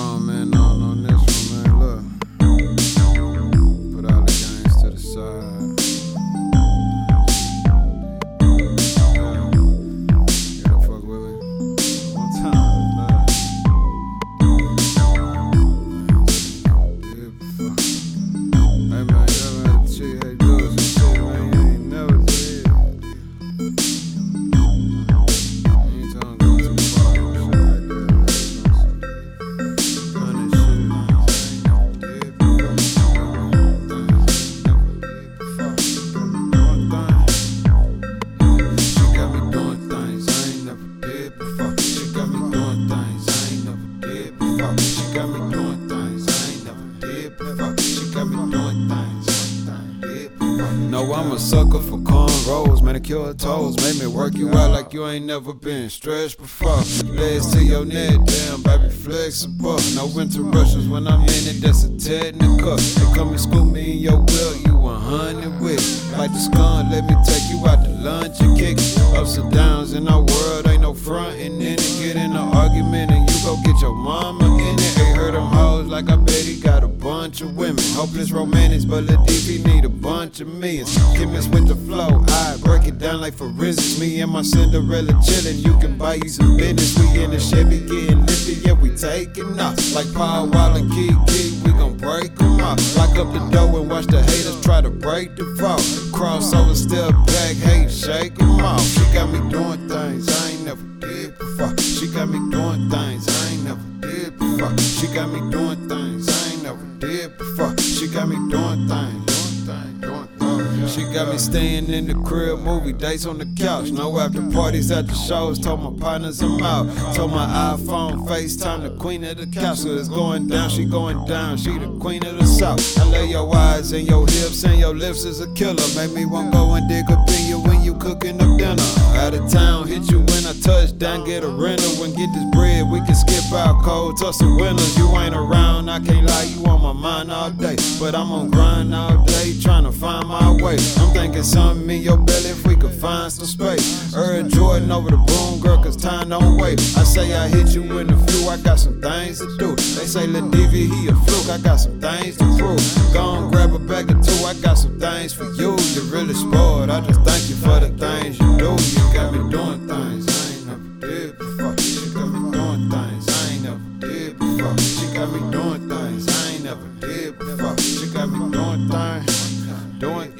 On on this one, man. Look, put all the games to the side. I'm a sucker for cornrows, manicure toes. Make me work you out like you ain't never been stretched before. Legs to your neck, damn, baby, flexible. No interruptions when I'm in it, that's a technical. They come and scoop me in your wheel, you a hundred with. Like the skunk, let me take you out to lunch and kick. Ups and downs in our world, ain't no frontin' in it. Get in an argument and you go get your mama in. Bunch of women. Hopeless romantics, but Lil DV need a bunch of millions. Chemist with the flow, I break it down like forensics. Me and my Cinderella chillin', you can buy you some business. We in the Chevy getting lifted, yeah, we taking off. Like Paul Wall and Kiki, we gon' break 'em off. Lock up the door and watch the haters try to break the fall. Crossover, step back, hate, shake 'em off. She got me doing things I ain't never did before. She got me doing things I ain't never did before. She got me doing things never did before. She got me doing things, doing doing. She got me staying in the crib, movie dates on the couch. No after parties at the shows. Told my partners I'm out. Told my iPhone, FaceTime the queen of the castle. It's going down, she going down. She the queen of the south. I lay your eyes and your hips and your lips is a killer. Make me want go and dig up cooking up dinner. Out of town, hit you when I touch down, get a rental and get this bread. We can skip out cold, tussle winners. You ain't around, I can't lie, you on my mind all day. But I'm on grind all day, trying to find my way. I'm thinking something in your belly if we could find some space. Earl Jordan over the broom, girl, cause time don't wait. I say I hit you in the flu, I got some things to do. They say Lil DV, he a fluke, I got some things to prove. Go on, grab a bag of two, I got some things for you. You're really spoiled, I just thank you for the things you do. You got me doing things I ain't never did before. She got me doing things I ain't never did before. She got me doing things I ain't never did before. She got me doing things, doing